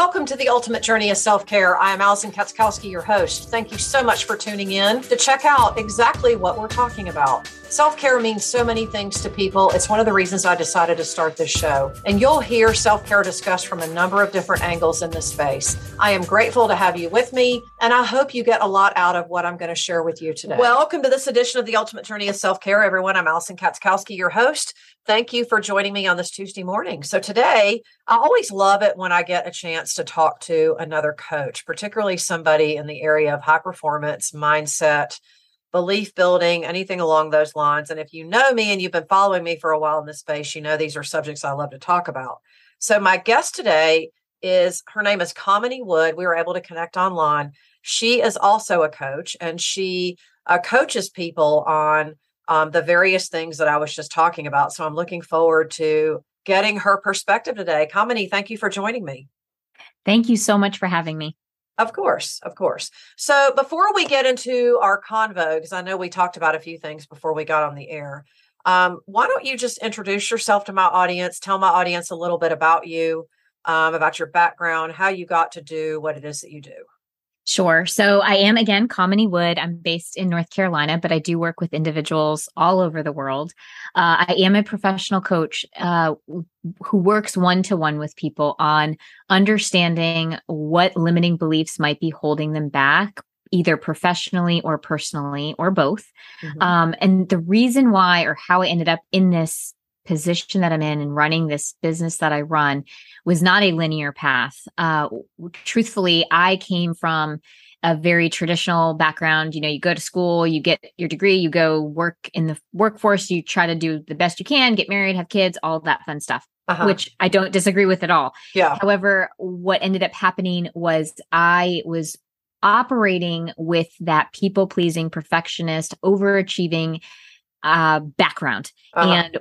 Welcome to the Ultimate Journey of Self Care. I am Allison Katzkowski, your host. Thank you so much for tuning in to check out exactly what we're talking about. Self care means so many things to people. It's one of the reasons I decided to start this show. And you'll hear self care discussed from a number of different angles in this space. I am grateful to have you with me, and I hope you get a lot out of what I'm going to share with you today. Welcome to this edition of the Ultimate Journey of Self Care, everyone. I'm Allison Katzkowski, your host. Thank you for joining me on this Tuesday morning. So, today, I always love it when I get a chance to talk to another coach, particularly somebody in the area of high performance, mindset, belief building, anything along those lines. And if you know me and you've been following me for a while in this space, you know these are subjects I love to talk about. So, my guest today is her name is Kamini Wood. We were able to connect online. She is also a coach and she uh, coaches people on um, the various things that I was just talking about. So I'm looking forward to getting her perspective today. Kamini, thank you for joining me. Thank you so much for having me. Of course, of course. So before we get into our convo, because I know we talked about a few things before we got on the air, um, why don't you just introduce yourself to my audience? Tell my audience a little bit about you, um, about your background, how you got to do what it is that you do. Sure. So I am again Kamini Wood. I'm based in North Carolina, but I do work with individuals all over the world. Uh, I am a professional coach uh, who works one to one with people on understanding what limiting beliefs might be holding them back, either professionally or personally or both. Mm-hmm. Um, and the reason why or how I ended up in this position that I'm in and running this business that I run was not a linear path. Uh, truthfully, I came from a very traditional background. You know, you go to school, you get your degree, you go work in the workforce, you try to do the best you can, get married, have kids, all that fun stuff. Uh-huh. Which I don't disagree with at all. Yeah. However, what ended up happening was I was operating with that people pleasing, perfectionist, overachieving uh, background. Uh-huh. And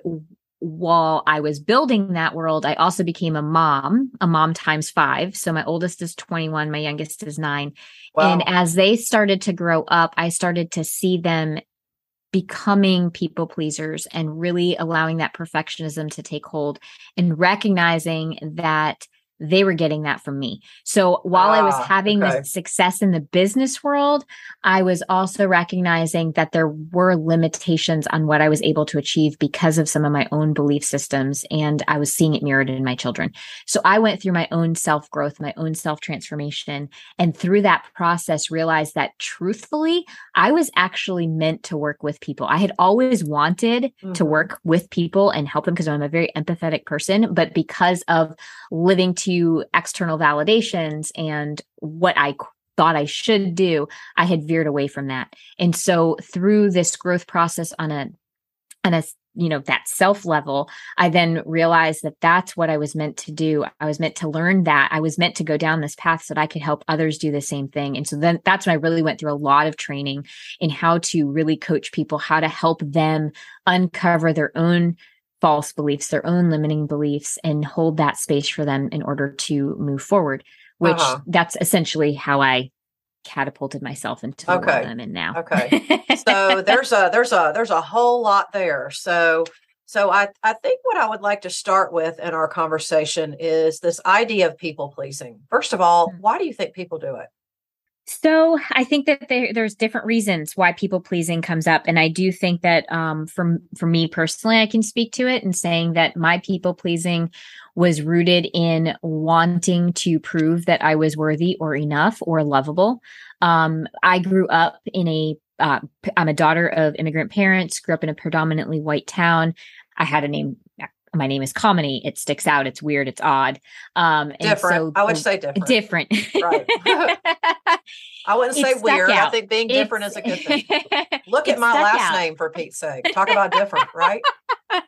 while I was building that world, I also became a mom, a mom times five. So my oldest is 21, my youngest is nine. Wow. And as they started to grow up, I started to see them becoming people pleasers and really allowing that perfectionism to take hold and recognizing that they were getting that from me. So while ah, I was ah, having okay. the success in the business world, I was also recognizing that there were limitations on what I was able to achieve because of some of my own belief systems. And I was seeing it mirrored in my children. So I went through my own self growth, my own self transformation. And through that process, realized that truthfully, I was actually meant to work with people. I had always wanted mm-hmm. to work with people and help them because I'm a very empathetic person. But because of living to to external validations and what I thought I should do, I had veered away from that. And so through this growth process on a on a you know that self level i then realized that that's what i was meant to do. I was meant to learn that. I was meant to go down this path so that i could help others do the same thing. And so then that's when i really went through a lot of training in how to really coach people how to help them uncover their own false beliefs, their own limiting beliefs, and hold that space for them in order to move forward. Which uh-huh. that's essentially how I catapulted myself into the okay. I'm in now. Okay. So there's a there's a there's a whole lot there. So so I I think what I would like to start with in our conversation is this idea of people pleasing. First of all, mm-hmm. why do you think people do it? So I think that there, there's different reasons why people pleasing comes up, and I do think that um, from for me personally, I can speak to it and saying that my people pleasing was rooted in wanting to prove that I was worthy or enough or lovable. Um, I grew up in a uh, I'm a daughter of immigrant parents. Grew up in a predominantly white town. I had a name my name is Kamini. It sticks out. It's weird. It's odd. Um, different. So, I would say different. Different. right. I wouldn't say weird. Out. I think being different it's, is a good thing. Look at my last out. name for Pete's sake. Talk about different, right?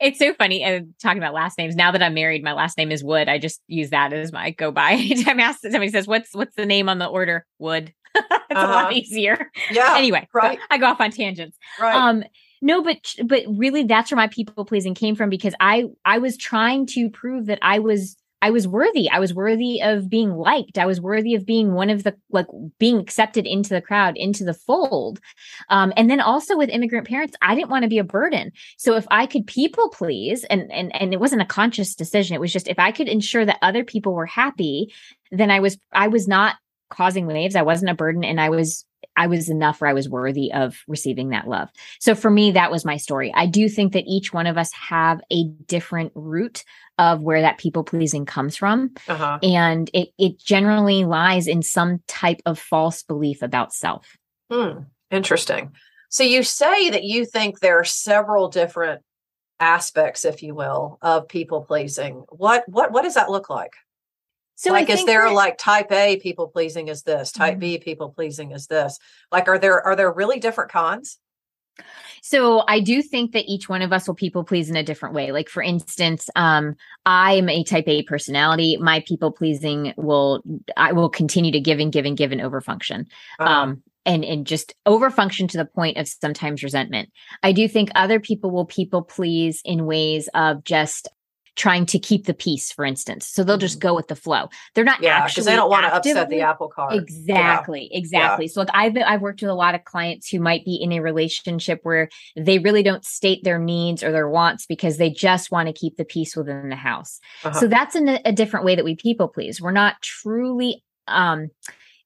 it's so funny uh, talking about last names. Now that I'm married, my last name is Wood. I just use that as my go by. Anytime somebody says, "What's what's the name on the order?" Wood. it's uh-huh. a lot uh-huh. easier. Yeah. Anyway, right. I go off on tangents. Right. Um, no but but really that's where my people pleasing came from because i i was trying to prove that i was I was worthy. I was worthy of being liked. I was worthy of being one of the like being accepted into the crowd, into the fold. Um, and then also with immigrant parents, I didn't want to be a burden. So if I could people please, and and and it wasn't a conscious decision, it was just if I could ensure that other people were happy, then I was I was not causing waves. I wasn't a burden, and I was I was enough or I was worthy of receiving that love. So for me, that was my story. I do think that each one of us have a different root of where that people pleasing comes from. Uh-huh. And it, it generally lies in some type of false belief about self. Hmm. Interesting. So you say that you think there are several different aspects, if you will, of people pleasing. What what what does that look like? So like is there that, like type A people pleasing is this, type mm-hmm. B people pleasing is this? Like are there are there really different cons? So I do think that each one of us will people please in a different way. Like for instance, um, I am a type A personality. My people pleasing will I will continue to give and give and give and overfunction. Uh-huh. Um, and and just overfunction to the point of sometimes resentment. I do think other people will people please in ways of just trying to keep the peace, for instance. So they'll just mm-hmm. go with the flow. They're not yeah, actually they don't want to upset the apple cart. Exactly, yeah. exactly. Yeah. So like I've been, I've worked with a lot of clients who might be in a relationship where they really don't state their needs or their wants because they just want to keep the peace within the house. Uh-huh. So that's in a, a different way that we people please. We're not truly um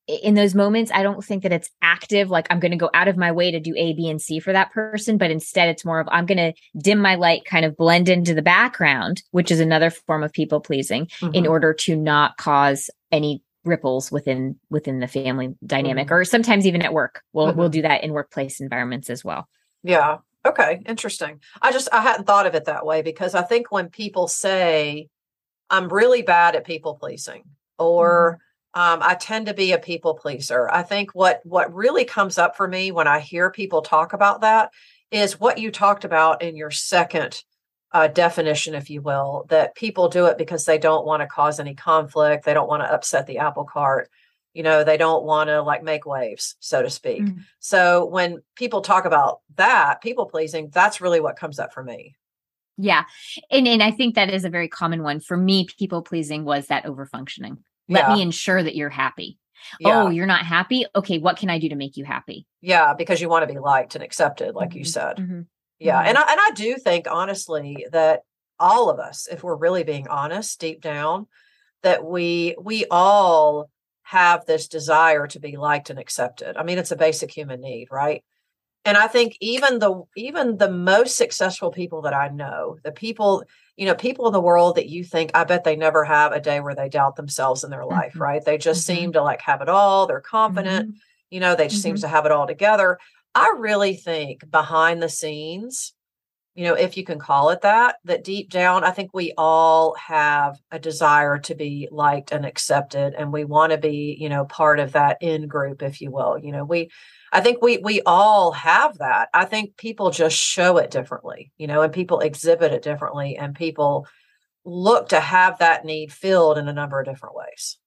in those moments, I don't think that it's active, like I'm going to go out of my way to do A, B, and C for that person, but instead it's more of I'm going to dim my light, kind of blend into the background, which is another form of people pleasing mm-hmm. in order to not cause any ripples within within the family dynamic mm-hmm. or sometimes even at work. We'll mm-hmm. we'll do that in workplace environments as well. Yeah. Okay, interesting. I just I hadn't thought of it that way because I think when people say I'm really bad at people pleasing or um, I tend to be a people pleaser. I think what what really comes up for me when I hear people talk about that is what you talked about in your second uh, definition, if you will, that people do it because they don't want to cause any conflict. They don't want to upset the apple cart. You know, they don't want to like make waves, so to speak. Mm-hmm. So when people talk about that, people pleasing, that's really what comes up for me. Yeah. And and I think that is a very common one. For me, people pleasing was that over functioning. Let yeah. me ensure that you're happy. Yeah. Oh, you're not happy? Okay, what can I do to make you happy? Yeah, because you want to be liked and accepted, like mm-hmm. you said. Mm-hmm. Yeah. Mm-hmm. And I and I do think honestly that all of us, if we're really being honest deep down, that we we all have this desire to be liked and accepted. I mean, it's a basic human need, right? And I think even the even the most successful people that I know, the people you know, people in the world that you think, I bet they never have a day where they doubt themselves in their life, mm-hmm. right? They just mm-hmm. seem to like have it all. They're confident, mm-hmm. you know, they just seems mm-hmm. to have it all together. I really think behind the scenes, you know, if you can call it that, that deep down, I think we all have a desire to be liked and accepted. And we want to be, you know, part of that in group, if you will. You know, we, I think we we all have that. I think people just show it differently, you know, and people exhibit it differently and people look to have that need filled in a number of different ways.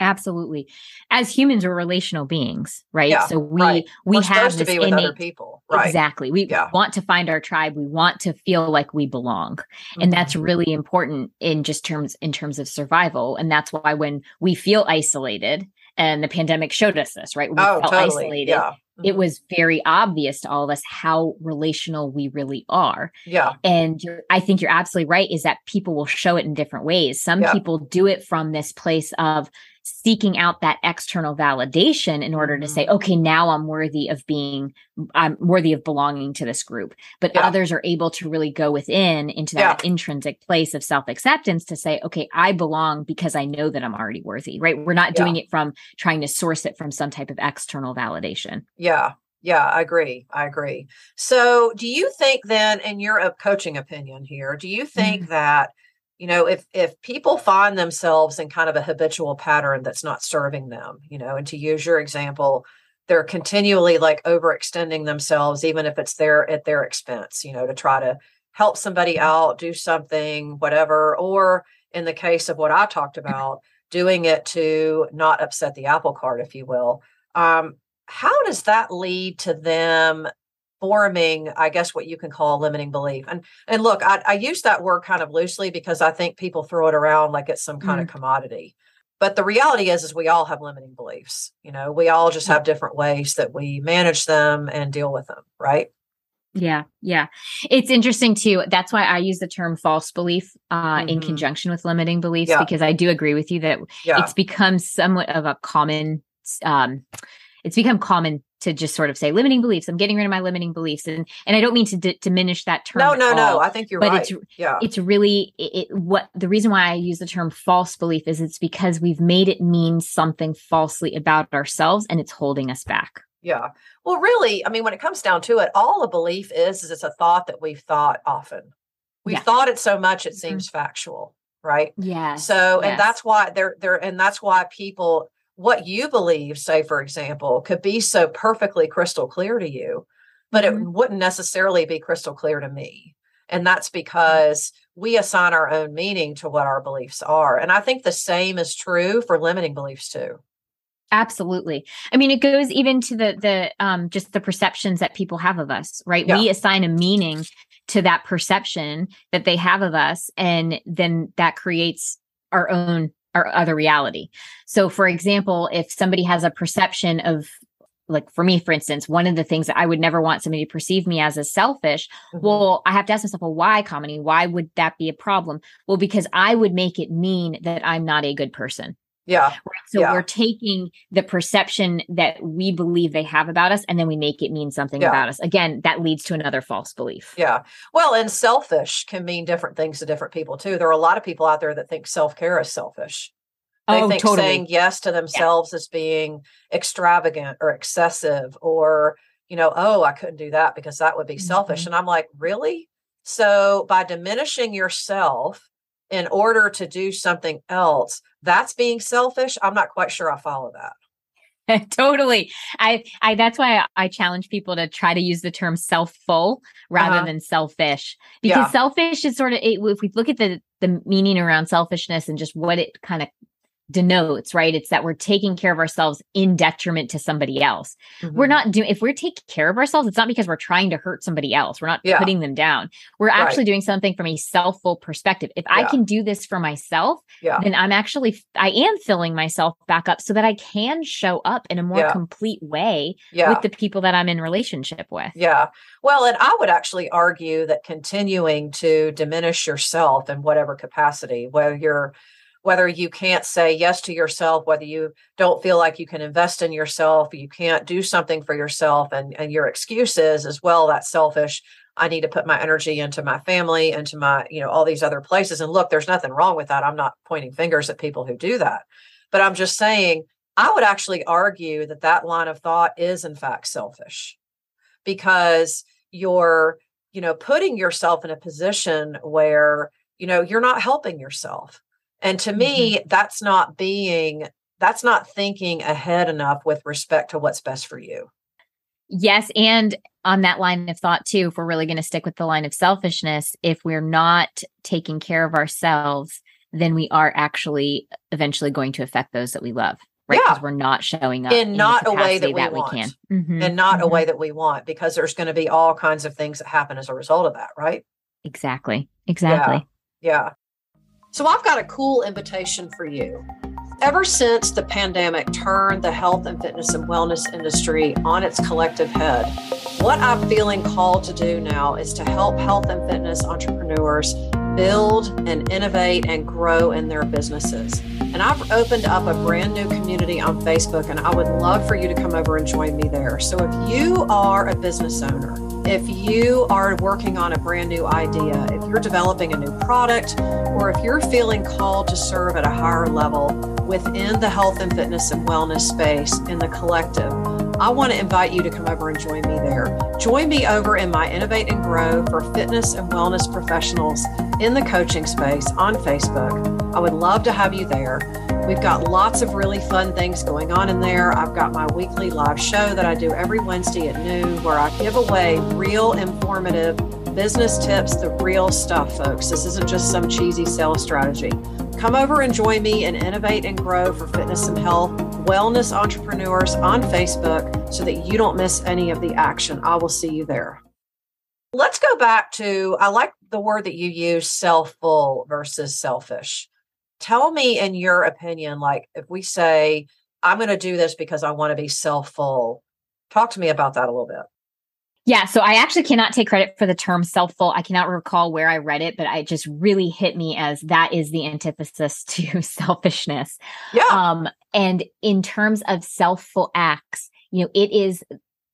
Absolutely. As humans we're relational beings, right? Yeah, so we right. we we're have to be with innate, other people. Right. Exactly. We yeah. want to find our tribe. We want to feel like we belong. Mm-hmm. And that's really important in just terms in terms of survival. And that's why when we feel isolated, and the pandemic showed us this, right? We oh, felt totally. isolated. Yeah. Mm-hmm. It was very obvious to all of us how relational we really are. Yeah. And I think you're absolutely right, is that people will show it in different ways. Some yeah. people do it from this place of seeking out that external validation in order to say mm-hmm. okay now i'm worthy of being i'm worthy of belonging to this group but yeah. others are able to really go within into that yeah. intrinsic place of self-acceptance to say okay i belong because i know that i'm already worthy right we're not doing yeah. it from trying to source it from some type of external validation yeah yeah, I agree. I agree. So, do you think then, in your coaching opinion here, do you think mm-hmm. that you know if if people find themselves in kind of a habitual pattern that's not serving them you know and to use your example they're continually like overextending themselves even if it's their at their expense you know to try to help somebody mm-hmm. out do something whatever or in the case of what i talked about doing it to not upset the apple cart if you will um, how does that lead to them forming i guess what you can call a limiting belief and and look i, I use that word kind of loosely because i think people throw it around like it's some kind mm. of commodity but the reality is is we all have limiting beliefs you know we all just have different ways that we manage them and deal with them right yeah, yeah. It's interesting too. That's why I use the term false belief uh, mm-hmm. in conjunction with limiting beliefs yeah. because I do agree with you that yeah. it's become somewhat of a common um it's become common to just sort of say limiting beliefs. I'm getting rid of my limiting beliefs, and and I don't mean to d- diminish that term. No, no, no. I think you're right. but right. it's yeah. It's really it, what the reason why I use the term false belief is it's because we've made it mean something falsely about ourselves, and it's holding us back. Yeah. Well, really, I mean, when it comes down to it, all a belief is is it's a thought that we've thought often. We've yeah. thought it so much it mm-hmm. seems factual, right? Yeah. So, yes. and that's why they're they're and that's why people what you believe, say for example, could be so perfectly crystal clear to you, but mm-hmm. it wouldn't necessarily be crystal clear to me. And that's mm-hmm. because we assign our own meaning to what our beliefs are. And I think the same is true for limiting beliefs too. Absolutely. I mean, it goes even to the the um just the perceptions that people have of us, right? Yeah. We assign a meaning to that perception that they have of us, and then that creates our own our other reality. So, for example, if somebody has a perception of like for me, for instance, one of the things that I would never want somebody to perceive me as is selfish. Mm-hmm. Well, I have to ask myself, well, why Kamini? Why would that be a problem? Well, because I would make it mean that I'm not a good person. Yeah. Right. So yeah. we're taking the perception that we believe they have about us and then we make it mean something yeah. about us. Again, that leads to another false belief. Yeah. Well, and selfish can mean different things to different people too. There are a lot of people out there that think self care is selfish. They oh, think totally. saying yes to themselves yeah. as being extravagant or excessive or, you know, oh, I couldn't do that because that would be mm-hmm. selfish. And I'm like, really? So by diminishing yourself in order to do something else, that's being selfish. I'm not quite sure I follow that. totally. I, I, that's why I, I, challenge people to try to use the term self-full rather uh-huh. than selfish, because yeah. selfish is sort of, it, if we look at the, the meaning around selfishness and just what it kind of denotes, right? It's that we're taking care of ourselves in detriment to somebody else. Mm-hmm. We're not doing, if we're taking care of ourselves, it's not because we're trying to hurt somebody else. We're not yeah. putting them down. We're right. actually doing something from a self full perspective. If yeah. I can do this for myself, yeah. then I'm actually, I am filling myself back up so that I can show up in a more complete way with the people that I'm in relationship with. Yeah. Well, and I would actually argue that continuing to diminish yourself in whatever capacity, whether you're whether you can't say yes to yourself, whether you don't feel like you can invest in yourself, you can't do something for yourself, and, and your excuses as well, that's selfish. I need to put my energy into my family, into my, you know, all these other places. And look, there's nothing wrong with that. I'm not pointing fingers at people who do that. But I'm just saying, I would actually argue that that line of thought is, in fact, selfish because you're, you know, putting yourself in a position where, you know, you're not helping yourself and to mm-hmm. me, that's not being, that's not thinking ahead enough with respect to what's best for you. Yes. And on that line of thought, too, if we're really going to stick with the line of selfishness, if we're not taking care of ourselves, then we are actually eventually going to affect those that we love. Right. Because yeah. we're not showing up in, in not a way that we that. We can. Mm-hmm. And not mm-hmm. a way that we want because there's going to be all kinds of things that happen as a result of that. Right. Exactly. Exactly. Yeah. yeah. So I've got a cool invitation for you. Ever since the pandemic turned the health and fitness and wellness industry on its collective head, what I'm feeling called to do now is to help health and fitness entrepreneurs build and innovate and grow in their businesses. And I've opened up a brand new community on Facebook, and I would love for you to come over and join me there. So if you are a business owner, if you are working on a brand new idea, if you're developing a new product, or if you're feeling called to serve at a higher level within the health and fitness and wellness space in the collective, I want to invite you to come over and join me there. Join me over in my Innovate and Grow for fitness and wellness professionals in the coaching space on Facebook. I would love to have you there. We've got lots of really fun things going on in there. I've got my weekly live show that I do every Wednesday at noon where I give away real informative business tips, the real stuff, folks. This isn't just some cheesy sales strategy. Come over and join me and innovate and grow for fitness and health Wellness Entrepreneurs on Facebook so that you don't miss any of the action. I will see you there. Let's go back to I like the word that you use selfful versus selfish. Tell me, in your opinion, like if we say, I'm going to do this because I want to be selfful, talk to me about that a little bit. Yeah, so I actually cannot take credit for the term selfful. I cannot recall where I read it, but it just really hit me as that is the antithesis to selfishness. Yeah. Um, and in terms of selfful acts, you know, it is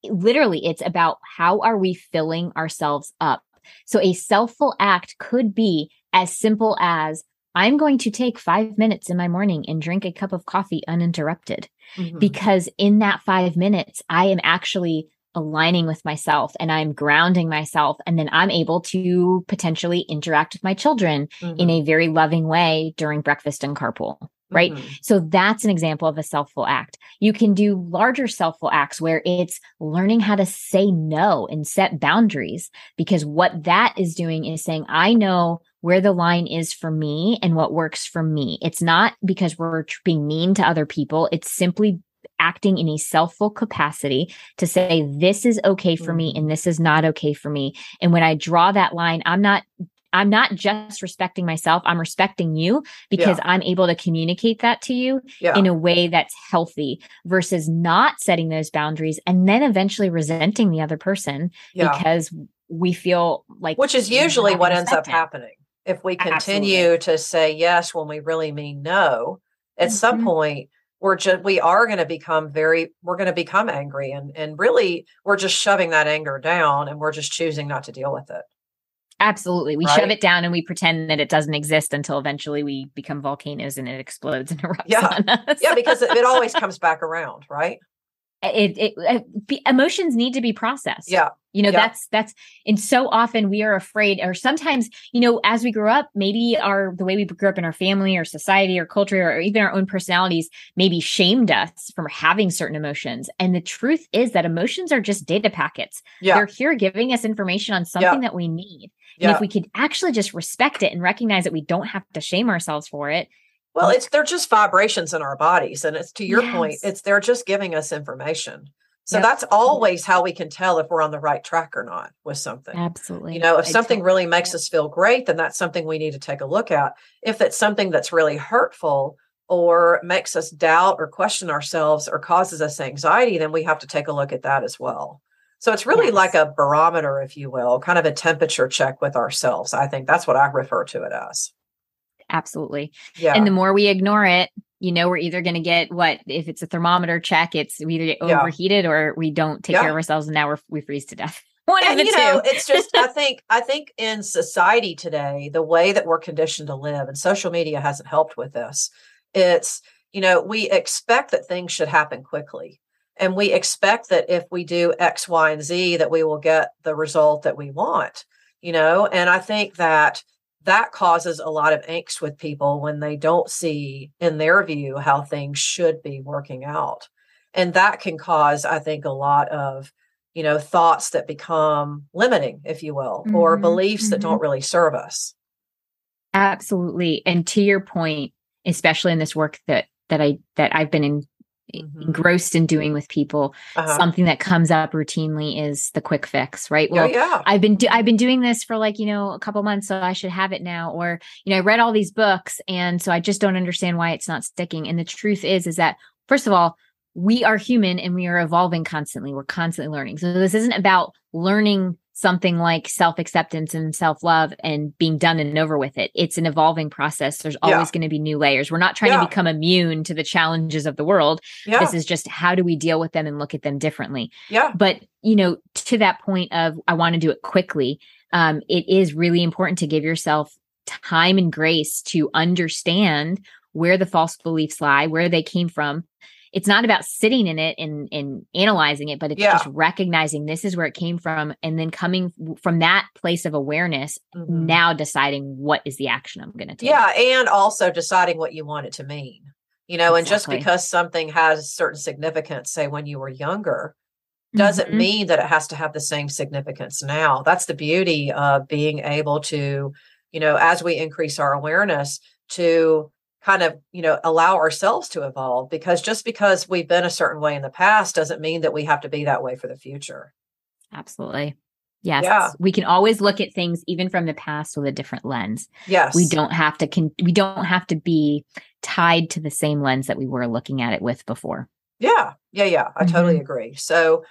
literally it's about how are we filling ourselves up. So a selfful act could be as simple as I'm going to take five minutes in my morning and drink a cup of coffee uninterrupted. Mm-hmm. Because in that five minutes, I am actually aligning with myself and I'm grounding myself. And then I'm able to potentially interact with my children mm-hmm. in a very loving way during breakfast and carpool. Right. Mm-hmm. So that's an example of a selfful act. You can do larger selfful acts where it's learning how to say no and set boundaries because what that is doing is saying, I know where the line is for me and what works for me. It's not because we're being mean to other people. It's simply acting in a selfful capacity to say, this is okay for me and mm-hmm. this is not okay for me. And when I draw that line, I'm not I'm not just respecting myself, I'm respecting you because yeah. I'm able to communicate that to you yeah. in a way that's healthy versus not setting those boundaries and then eventually resenting the other person yeah. because we feel like which is usually what ends up happening. If we continue Absolutely. to say yes when we really mean no, at mm-hmm. some point we're just we are going to become very we're going to become angry and and really we're just shoving that anger down and we're just choosing not to deal with it absolutely we right? shove it down and we pretend that it doesn't exist until eventually we become volcanoes and it explodes and erupts yeah. on us yeah because it, it always comes back around right it, it, it, emotions need to be processed yeah you know yeah. that's that's and so often we are afraid or sometimes you know as we grow up maybe our the way we grew up in our family or society or culture or even our own personalities maybe shamed us from having certain emotions and the truth is that emotions are just data packets yeah. they're here giving us information on something yeah. that we need and if we could actually just respect it and recognize that we don't have to shame ourselves for it well, it's they're just vibrations in our bodies. And it's to your yes. point, it's they're just giving us information. So yep. that's always how we can tell if we're on the right track or not with something. Absolutely. You know, if something really makes us feel great, then that's something we need to take a look at. If it's something that's really hurtful or makes us doubt or question ourselves or causes us anxiety, then we have to take a look at that as well. So it's really yes. like a barometer, if you will, kind of a temperature check with ourselves. I think that's what I refer to it as. Absolutely. Yeah. And the more we ignore it, you know, we're either going to get what if it's a thermometer check, it's we either get yeah. overheated or we don't take yeah. care of ourselves and now we're, we freeze to death. One and, you two. Know, it's just I think I think in society today, the way that we're conditioned to live, and social media hasn't helped with this. It's you know we expect that things should happen quickly, and we expect that if we do X, Y, and Z, that we will get the result that we want. You know, and I think that that causes a lot of angst with people when they don't see in their view how things should be working out. And that can cause i think a lot of you know thoughts that become limiting if you will mm-hmm, or beliefs mm-hmm. that don't really serve us. Absolutely. And to your point especially in this work that that i that i've been in mm-hmm. engrossed in doing with people uh-huh. something that comes up routinely is the quick fix right well yeah. i've been do- i've been doing this for like you know a couple months so i should have it now or you know i read all these books and so i just don't understand why it's not sticking and the truth is is that first of all we are human and we are evolving constantly we're constantly learning so this isn't about learning something like self acceptance and self love and being done and over with it. It's an evolving process. There's always yeah. going to be new layers. We're not trying yeah. to become immune to the challenges of the world. Yeah. This is just how do we deal with them and look at them differently. Yeah. But, you know, to that point of I want to do it quickly, um, it is really important to give yourself time and grace to understand where the false beliefs lie, where they came from, it's not about sitting in it and, and analyzing it, but it's yeah. just recognizing this is where it came from. And then coming from that place of awareness, mm-hmm. now deciding what is the action I'm going to take. Yeah. And also deciding what you want it to mean, you know, exactly. and just because something has certain significance, say when you were younger, doesn't mm-hmm. mean that it has to have the same significance now. That's the beauty of being able to, you know, as we increase our awareness to kind of you know allow ourselves to evolve because just because we've been a certain way in the past doesn't mean that we have to be that way for the future. Absolutely. Yes. Yeah. we can always look at things even from the past with a different lens. Yes. we don't have to con- we don't have to be tied to the same lens that we were looking at it with before. Yeah. Yeah yeah. I mm-hmm. totally agree. So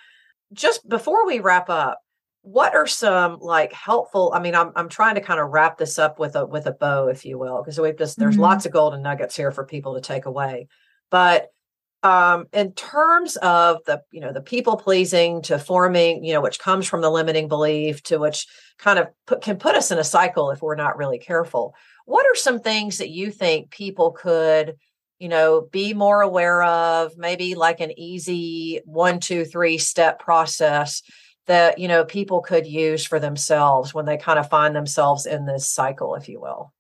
just before we wrap up what are some like helpful i mean i'm, I'm trying to kind of wrap this up with a with a bow if you will because we've just there's mm-hmm. lots of golden nuggets here for people to take away but um in terms of the you know the people pleasing to forming you know which comes from the limiting belief to which kind of put, can put us in a cycle if we're not really careful what are some things that you think people could you know be more aware of maybe like an easy one two three step process that you know people could use for themselves when they kind of find themselves in this cycle if you will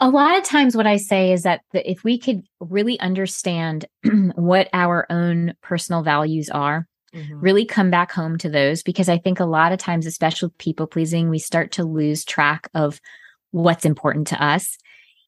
a lot of times what i say is that the, if we could really understand what our own personal values are mm-hmm. really come back home to those because i think a lot of times especially people pleasing we start to lose track of what's important to us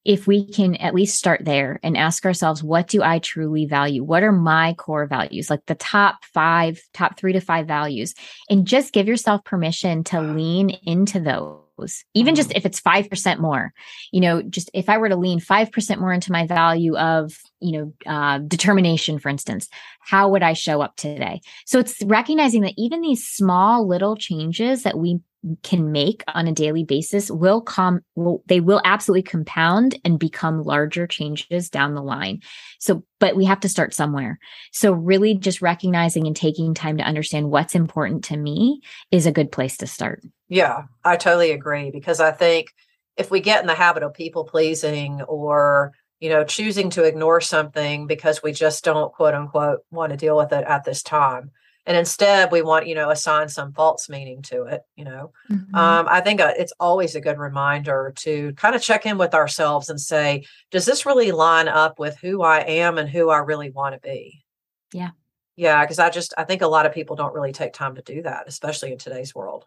if we can at least start there and ask ourselves, what do I truly value? What are my core values, like the top five, top three to five values, and just give yourself permission to lean into those, even just mm-hmm. if it's 5% more. You know, just if I were to lean 5% more into my value of, you know, uh, determination, for instance, how would I show up today? So it's recognizing that even these small little changes that we can make on a daily basis will come will they will absolutely compound and become larger changes down the line. So but we have to start somewhere. So really just recognizing and taking time to understand what's important to me is a good place to start. Yeah i totally agree because i think if we get in the habit of people pleasing or you know choosing to ignore something because we just don't quote unquote want to deal with it at this time. And instead we want you know assign some false meaning to it you know? Mm-hmm. um, i think uh, it's always a good reminder to kind of check in with ourselves and say does this really line up with who i am and who i really want to be? Yeah. Yeah because i just i think a lot of people don't really take time to do that especially in today's world.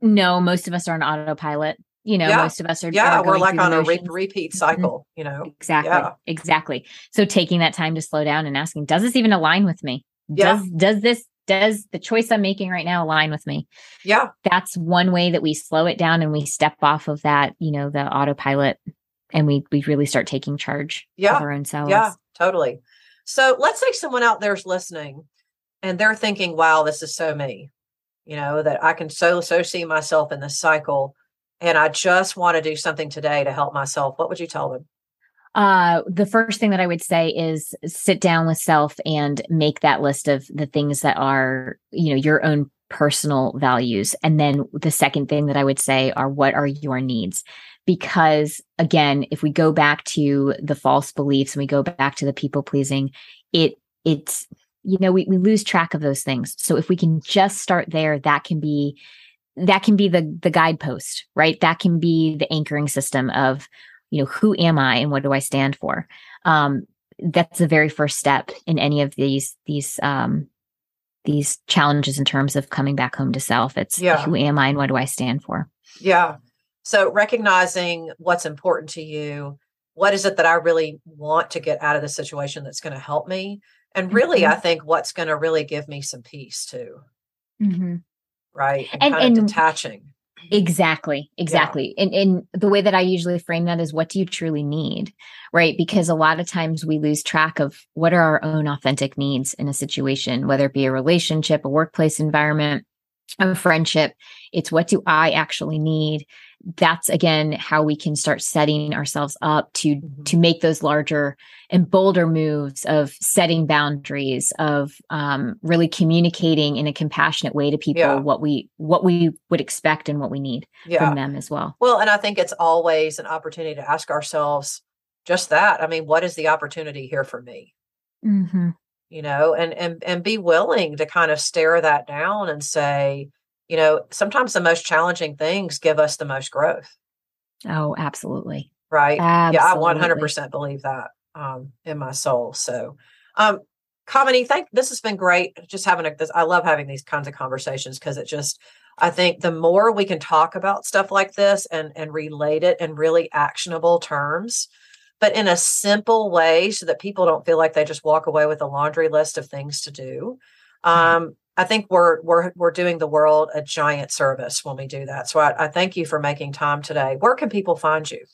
No most of us are on autopilot you know yeah. most of us are yeah are we're like on a re- repeat mm-hmm. cycle mm-hmm. you know exactly yeah. exactly so taking that time to slow down and asking does this even align with me yeah. does does this does the choice i'm making right now align with me yeah that's one way that we slow it down and we step off of that you know the autopilot and we we really start taking charge yeah. of our own selves yeah totally so let's say someone out there's listening and they're thinking wow this is so me you know that i can so so see myself in this cycle and i just want to do something today to help myself what would you tell them uh, the first thing that I would say is sit down with self and make that list of the things that are, you know, your own personal values. And then the second thing that I would say are what are your needs? Because again, if we go back to the false beliefs and we go back to the people pleasing, it, it's, you know, we, we lose track of those things. So if we can just start there, that can be that can be the the guidepost right? That can be the anchoring system of you know who am i and what do i stand for? Um, that's the very first step in any of these these um, these challenges in terms of coming back home to self. It's yeah. who am i and what do i stand for? Yeah. So recognizing what's important to you what is it that i really want to get out of the situation that's going to help me? And really mm-hmm. i think what's going to really give me some peace too. Mm-hmm. Right and, and, and detaching Exactly. Exactly. Yeah. And and the way that I usually frame that is what do you truly need? Right? Because a lot of times we lose track of what are our own authentic needs in a situation, whether it be a relationship, a workplace environment, a friendship. It's what do I actually need? That's again how we can start setting ourselves up to mm-hmm. to make those larger and bolder moves of setting boundaries of um, really communicating in a compassionate way to people yeah. what we what we would expect and what we need yeah. from them as well well and i think it's always an opportunity to ask ourselves just that i mean what is the opportunity here for me mm-hmm. you know and and and be willing to kind of stare that down and say you know, sometimes the most challenging things give us the most growth. Oh, absolutely. Right. Absolutely. Yeah, I 100% believe that um, in my soul. So, um, Kamini, thank this has been great. Just having a, this, I love having these kinds of conversations because it just, I think the more we can talk about stuff like this and and relate it in really actionable terms, but in a simple way so that people don't feel like they just walk away with a laundry list of things to do. Um, I think we're we're we're doing the world a giant service when we do that. So I, I thank you for making time today. Where can people find you?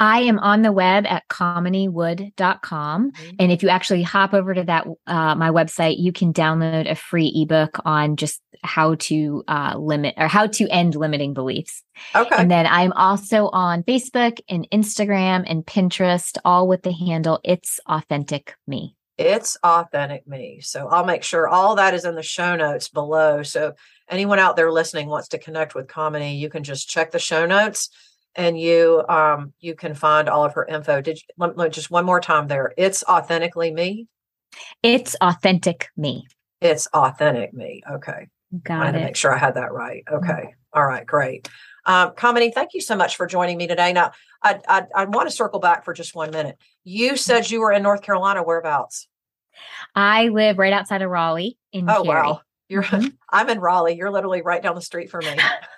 I am on the web at kaminiwood.com. Mm-hmm. And if you actually hop over to that, uh, my website, you can download a free ebook on just how to uh, limit or how to end limiting beliefs. Okay. And then I'm also on Facebook and Instagram and Pinterest, all with the handle It's Authentic Me. It's Authentic Me. So I'll make sure all that is in the show notes below. So anyone out there listening wants to connect with Kamini, you can just check the show notes and you um you can find all of her info. Did you, let, let, just one more time there? It's authentically me. It's authentic me. It's authentic me. Okay. Got it. To make sure I had that right. Okay. Mm-hmm. All right. Great. Um, Kamini, thank you so much for joining me today. Now, I, I, I want to circle back for just one minute. You said you were in North Carolina. Whereabouts? I live right outside of Raleigh in oh, Cary. wow. You're mm-hmm. I'm in Raleigh. You're literally right down the street from me.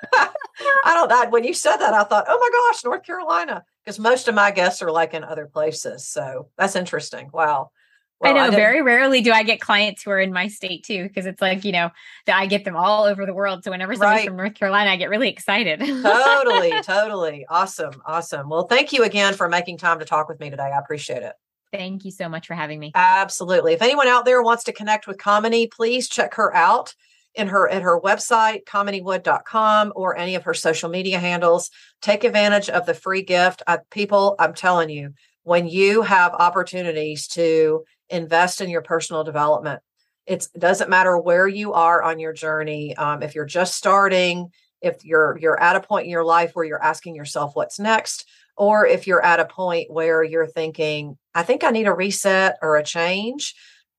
I don't know. When you said that, I thought, oh my gosh, North Carolina. Because most of my guests are like in other places. So that's interesting. Wow. Well, I know. I very rarely do I get clients who are in my state too, because it's like you know that I get them all over the world. So whenever somebody's right. from North Carolina, I get really excited. totally, totally, awesome, awesome. Well, thank you again for making time to talk with me today. I appreciate it. Thank you so much for having me. Absolutely. If anyone out there wants to connect with Kamini, please check her out in her at her website kaminiwood.com or any of her social media handles take advantage of the free gift I, people i'm telling you when you have opportunities to invest in your personal development. It doesn't matter where you are on your journey um, if you're just starting if you're you're at a point in your life where you're asking yourself what's next or if you're at a point where you're thinking i think i need a reset or a change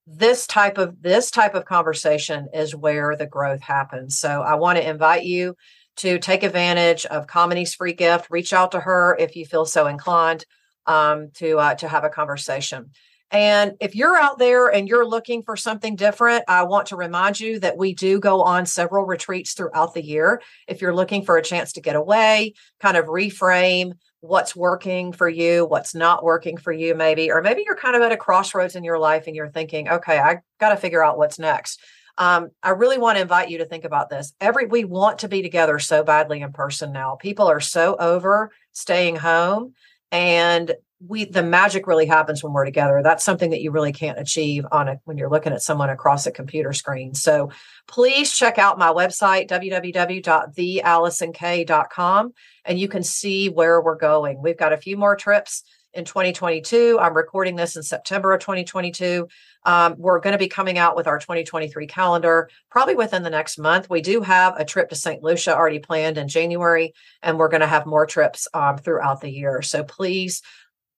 this type of this type of conversation is where the growth happens. So i want to invite you to take advantage of Kamini's free gift. Reach out to her if you feel so inclined um, to uh, to have a conversation and if you're out there and you're looking for something different, I want to remind you that we do go on several retreats throughout the year. If you're looking for a chance to get away, kind of reframe, what's working for you, what's not working for you, maybe, or maybe you're kind of at a crossroads in your life and you're thinking, okay, I got to figure out what's next. Um, I really want to invite you to think about this. Every we want to be together so badly in person now. People are so over staying home, and we the magic really happens when we're together. That's something that you really can't achieve on a when you're looking at someone across a computer screen. So please check out my website www.thealisonk.com and you can see where we're going. We've got a few more trips in 2022 i'm recording this in september of 2022 um, we're going to be coming out with our 2023 calendar probably within the next month we do have a trip to st lucia already planned in january and we're going to have more trips um, throughout the year so please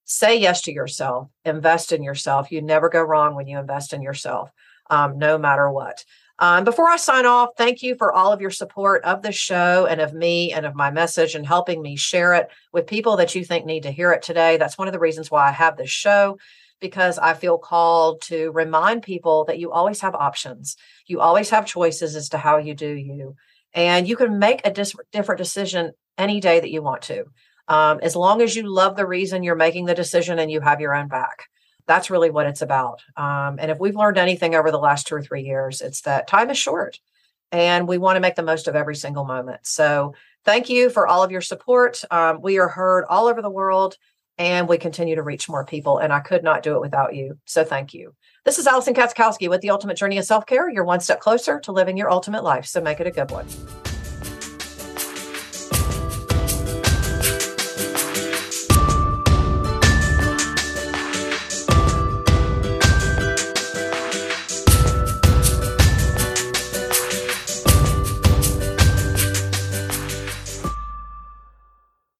say yes to yourself, invest in yourself. You never go wrong when you invest in yourself, um, no matter what. Um, before I sign off, thank you for all of your support of the show and of me and of my message and helping me share it with people that you think need to hear it today. That's one of the reasons why I have this show because I feel called to remind people that you always have options. You always have choices as to how you do you. And you can make a dis- different decision any day that you want to um, as long as you love the reason you're making the decision and you have your own back that's really what it's about. Um, and if we've learned anything over the last two or three years it's that time is short and we want to make the most of every single moment. So thank you for all of your support. Um, we are heard all over the world and we continue to reach more people and i could not do it without you so thank you. This is allison katzkowski with the ultimate journey of self-care you're one step closer to living your ultimate life so make it a good one